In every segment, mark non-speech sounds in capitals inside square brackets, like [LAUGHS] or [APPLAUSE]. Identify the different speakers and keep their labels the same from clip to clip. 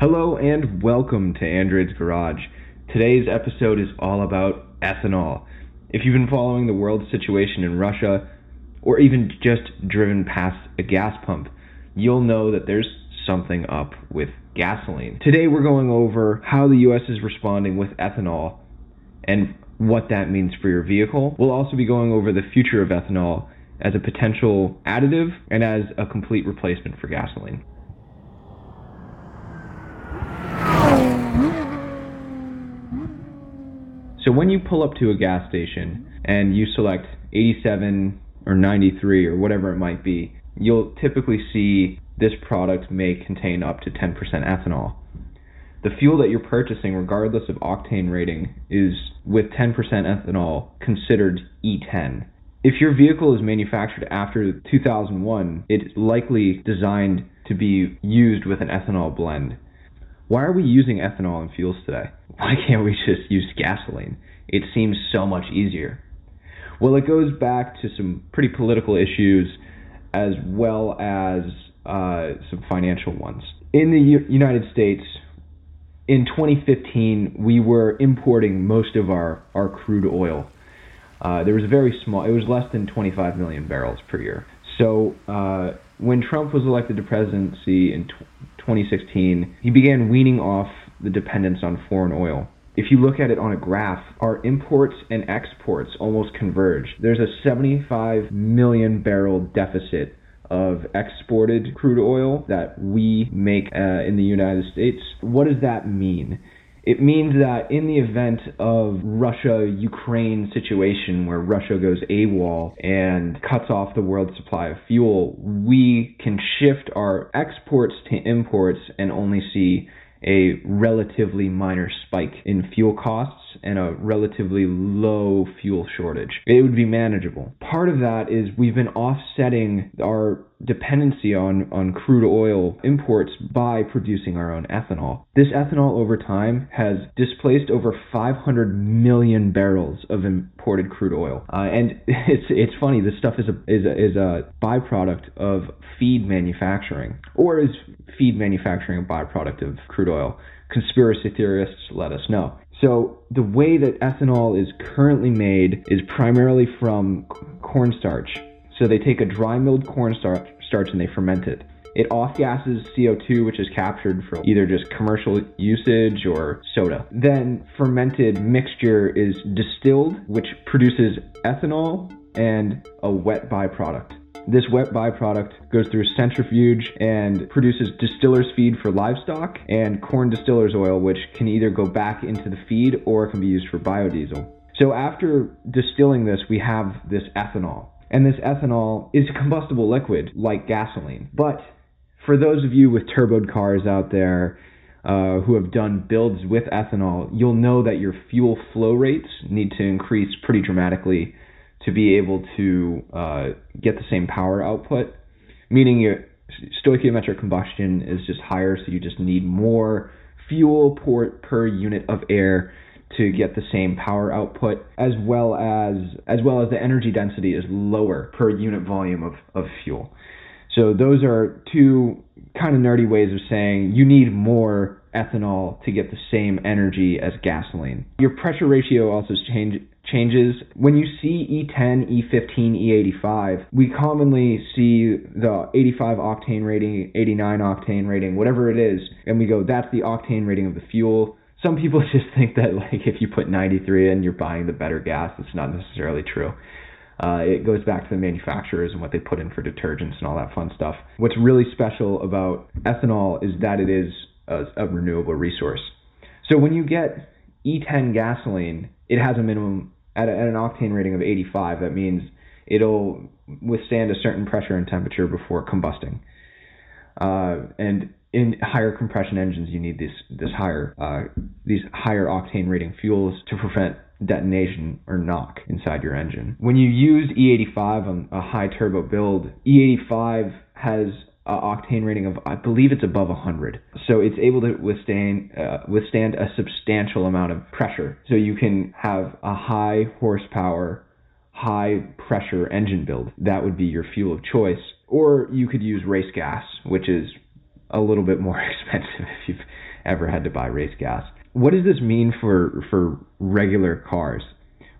Speaker 1: Hello and welcome to Android's Garage. Today's episode is all about ethanol. If you've been following the world situation in Russia, or even just driven past a gas pump, you'll know that there's something up with gasoline. Today we're going over how the US is responding with ethanol and what that means for your vehicle. We'll also be going over the future of ethanol as a potential additive and as a complete replacement for gasoline. So when you pull up to a gas station and you select 87 or 93 or whatever it might be, you'll typically see this product may contain up to 10% ethanol. The fuel that you're purchasing, regardless of octane rating, is with 10% ethanol considered E10. If your vehicle is manufactured after 2001, it's likely designed to be used with an ethanol blend. Why are we using ethanol in fuels today? Why can't we just use gasoline? It seems so much easier. Well, it goes back to some pretty political issues as well as uh, some financial ones. In the U- United States, in 2015, we were importing most of our, our crude oil. Uh, there was a very small, it was less than 25 million barrels per year. So uh, when Trump was elected to presidency in 2016, he began weaning off the dependence on foreign oil. If you look at it on a graph, our imports and exports almost converge. There's a 75 million barrel deficit of exported crude oil that we make uh, in the United States. What does that mean? It means that in the event of Russia Ukraine situation where Russia goes AWOL and cuts off the world supply of fuel, we can shift our exports to imports and only see a relatively minor spike in fuel costs and a relatively low fuel shortage. It would be manageable. Part of that is we've been offsetting our dependency on, on crude oil imports by producing our own ethanol. This ethanol over time has displaced over 500 million barrels of imported crude oil. Uh, and [LAUGHS] it's it's funny, this stuff is a, is a, is a byproduct of feed manufacturing, or is feed manufacturing a byproduct of crude oil? Conspiracy theorists let us know. So the way that ethanol is currently made is primarily from cornstarch. So they take a dry milled cornstarch starch and they ferment it. It off gases CO2, which is captured for either just commercial usage or soda. Then fermented mixture is distilled, which produces ethanol and a wet byproduct. This wet byproduct goes through centrifuge and produces distiller's feed for livestock and corn distiller's oil, which can either go back into the feed or it can be used for biodiesel. So after distilling this, we have this ethanol. And this ethanol is a combustible liquid like gasoline. But for those of you with turboed cars out there, uh, who have done builds with ethanol, you'll know that your fuel flow rates need to increase pretty dramatically to be able to uh, get the same power output, meaning your stoichiometric combustion is just higher, so you just need more fuel per, per unit of air to get the same power output as well as as well as the energy density is lower per unit volume of, of fuel. So those are two kind of nerdy ways of saying you need more ethanol to get the same energy as gasoline. Your pressure ratio also change, changes. When you see E10, E15, E85, we commonly see the 85 octane rating, 89 octane rating, whatever it is, and we go, that's the octane rating of the fuel. Some people [LAUGHS] just think that like if you put 93 in, you're buying the better gas. It's not necessarily true. Uh, it goes back to the manufacturers and what they put in for detergents and all that fun stuff. What's really special about ethanol is that it is a, a renewable resource. So when you get E10 gasoline, it has a minimum at, a, at an octane rating of 85. That means it'll withstand a certain pressure and temperature before combusting. Uh, and in higher compression engines, you need this this higher uh, these higher octane rating fuels to prevent detonation or knock inside your engine. When you use E85 on a high turbo build, E85 has an octane rating of I believe it's above 100. So it's able to withstand uh, withstand a substantial amount of pressure. So you can have a high horsepower, high pressure engine build. That would be your fuel of choice. Or you could use race gas, which is a little bit more [LAUGHS] expensive if you've ever had to buy race gas. What does this mean for for regular cars?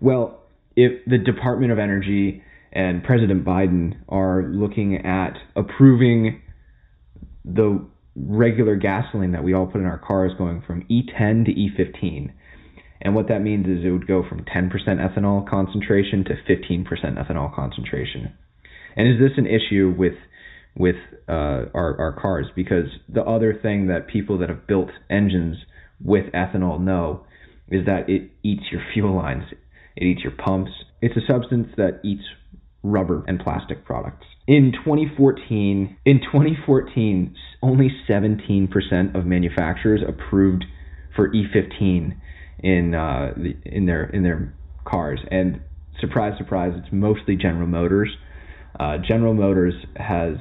Speaker 1: Well, if the Department of Energy and President Biden are looking at approving the regular gasoline that we all put in our cars going from E10 to E15. And what that means is it would go from 10% ethanol concentration to 15% ethanol concentration. And is this an issue with with uh, our our cars? Because the other thing that people that have built engines with ethanol know is that it eats your fuel lines, it eats your pumps. It's a substance that eats rubber and plastic products. In 2014, in 2014, only 17% of manufacturers approved for E15 in uh, the, in their in their cars, and surprise, surprise, it's mostly General Motors. Uh, General Motors has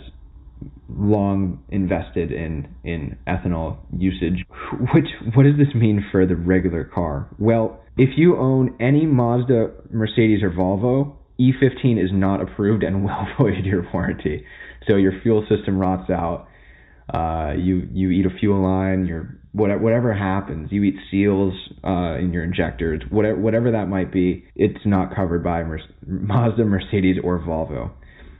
Speaker 1: long invested in in ethanol usage. Which what does this mean for the regular car? Well, if you own any Mazda, Mercedes, or Volvo, E15 is not approved and [LAUGHS] will void your warranty. So your fuel system rots out. Uh, you you eat a fuel line. Your whatever whatever happens, you eat seals uh, in your injectors. Whatever whatever that might be, it's not covered by Mer- Mazda, Mercedes, or Volvo.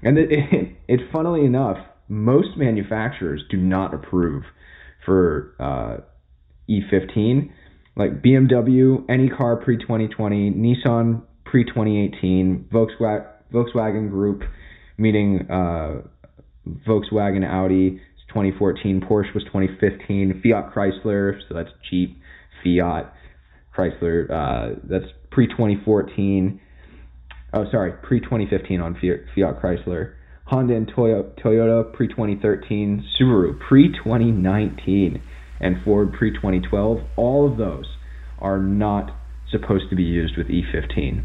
Speaker 1: And it, it, it, funnily enough, most manufacturers do not approve for uh, E15. Like BMW, any car pre 2020, Nissan pre 2018, Volkswagen, Volkswagen Group, meaning uh, Volkswagen, Audi, 2014, Porsche was 2015, Fiat Chrysler, so that's Jeep, Fiat, Chrysler, uh, that's pre 2014. Oh, sorry, pre 2015 on Fiat, Fiat Chrysler. Honda and Toyota Toyota pre 2013, Subaru pre 2019, and Ford pre 2012. All of those are not supposed to be used with E15.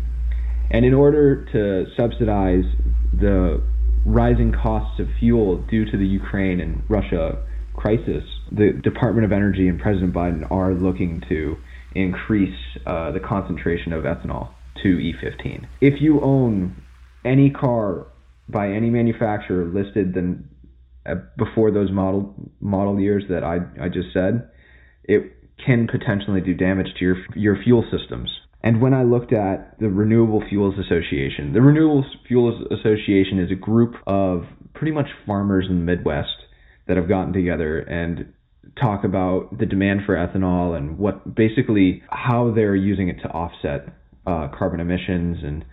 Speaker 1: And in order to subsidize the rising costs of fuel due to the Ukraine and Russia crisis, the Department of Energy and President Biden are looking to increase uh, the concentration of ethanol to E15. If you own any car by any manufacturer listed uh, before those model model years that I, I just said, it can potentially do damage to your your fuel systems. And when I looked at the Renewable Fuels Association, the Renewable Fuels Association is a group of pretty much farmers in the Midwest that have gotten together and talk about the demand for ethanol and what basically how they're using it to offset uh, carbon emissions and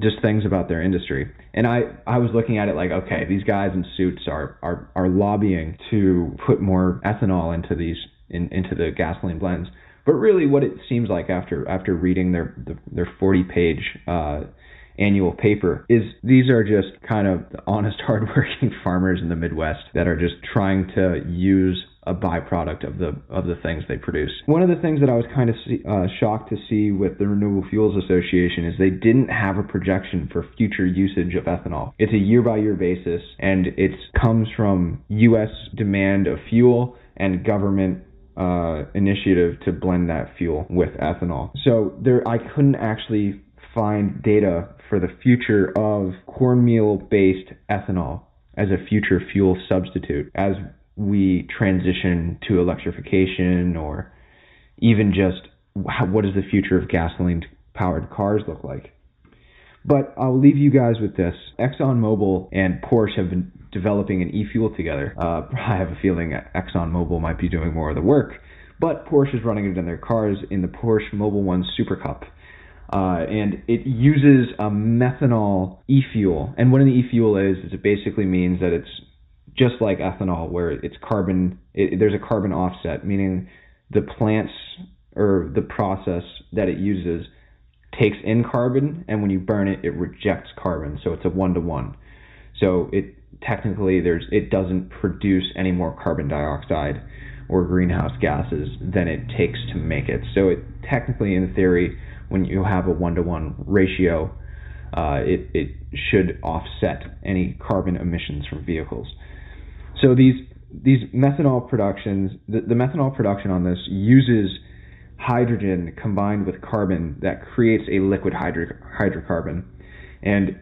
Speaker 1: just things about their industry. And I, I was looking at it like, okay, these guys in suits are, are, are lobbying to put more ethanol into these in, into the gasoline blends. But really, what it seems like after after reading their their 40 page uh, annual paper is these are just kind of honest, [LAUGHS] hardworking farmers in the Midwest that are just trying to use a byproduct of the of the things they produce. One of the things that I was kind of see, uh, shocked to see with the Renewable Fuels Association is they didn't have a projection for future usage of ethanol. It's a year by year basis, and it comes from U.S. demand of fuel and government uh, initiative to blend that fuel with ethanol. So there, I couldn't actually find data for the future of cornmeal-based ethanol as a future fuel substitute as we transition to electrification or even just what does the future of gasoline powered cars look like. But I'll leave you guys with this. ExxonMobil and Porsche have been developing an e-fuel together. Uh, [LAUGHS] I have a feeling ExxonMobil might be doing more of the work, but Porsche is running it in their cars in the Porsche Mobil One Super Cup. Uh, and it uses a methanol e-fuel. And what an e-fuel is, is it basically means that it's just like ethanol, where it's carbon. It, there's a carbon offset, meaning the plants or the process that it uses takes in carbon, and when you burn it, it rejects carbon. So it's a one to one. So it technically there's it doesn't produce any more carbon dioxide or greenhouse gases than it takes to make it. So it technically, in theory, when you have a one to one ratio, uh, it it should offset any carbon emissions from vehicles. So these these methanol productions, the, the methanol production on this uses hydrogen combined with carbon that creates a liquid hydro, hydrocarbon. And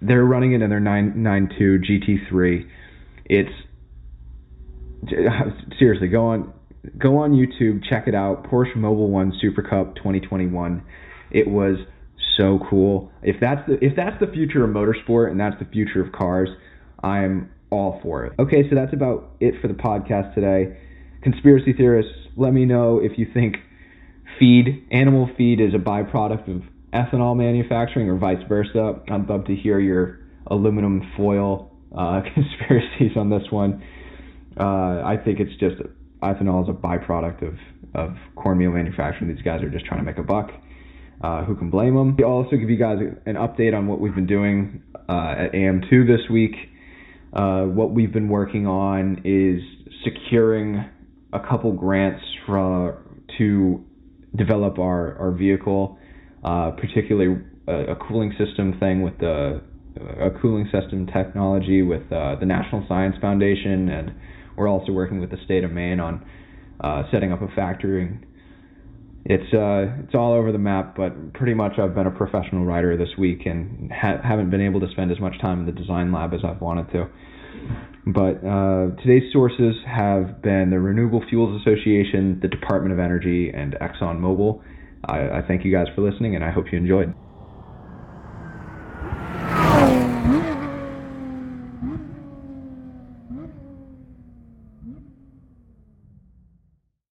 Speaker 1: they're running it in their 992 GT3. It's seriously, go on go on YouTube, check it out. Porsche Mobil One Super Cup 2021. It was so cool. If that's the if that's the future of motorsport and that's the future of cars, I'm all for it. Okay, so that's about it for the podcast today. Conspiracy theorists, let me know if you think feed, animal feed, is a byproduct of ethanol manufacturing or vice versa. I'd love to hear your aluminum foil uh, [LAUGHS] conspiracies on this one. Uh, I think it's just ethanol is a byproduct of, of cornmeal manufacturing. These guys are just trying to make a buck. Uh, who can blame them? I'll also give you guys an update on what we've been doing uh, at AM2 this week. Uh, what we've been working on is securing a couple grants for, to develop our, our vehicle, uh, particularly a, a, cooling system thing with the a cooling system technology with uh, the National Science Foundation, and we're also working with the state of Maine on uh, setting up a factory. It's uh, it's all over the map, but pretty much I've been a professional writer this week and ha- haven't been able to spend as much time in the design lab as I've wanted to. But uh, today's sources have been the Renewable Fuels Association, the Department of Energy, and ExxonMobil. I, I thank you guys for listening, and I hope you enjoyed.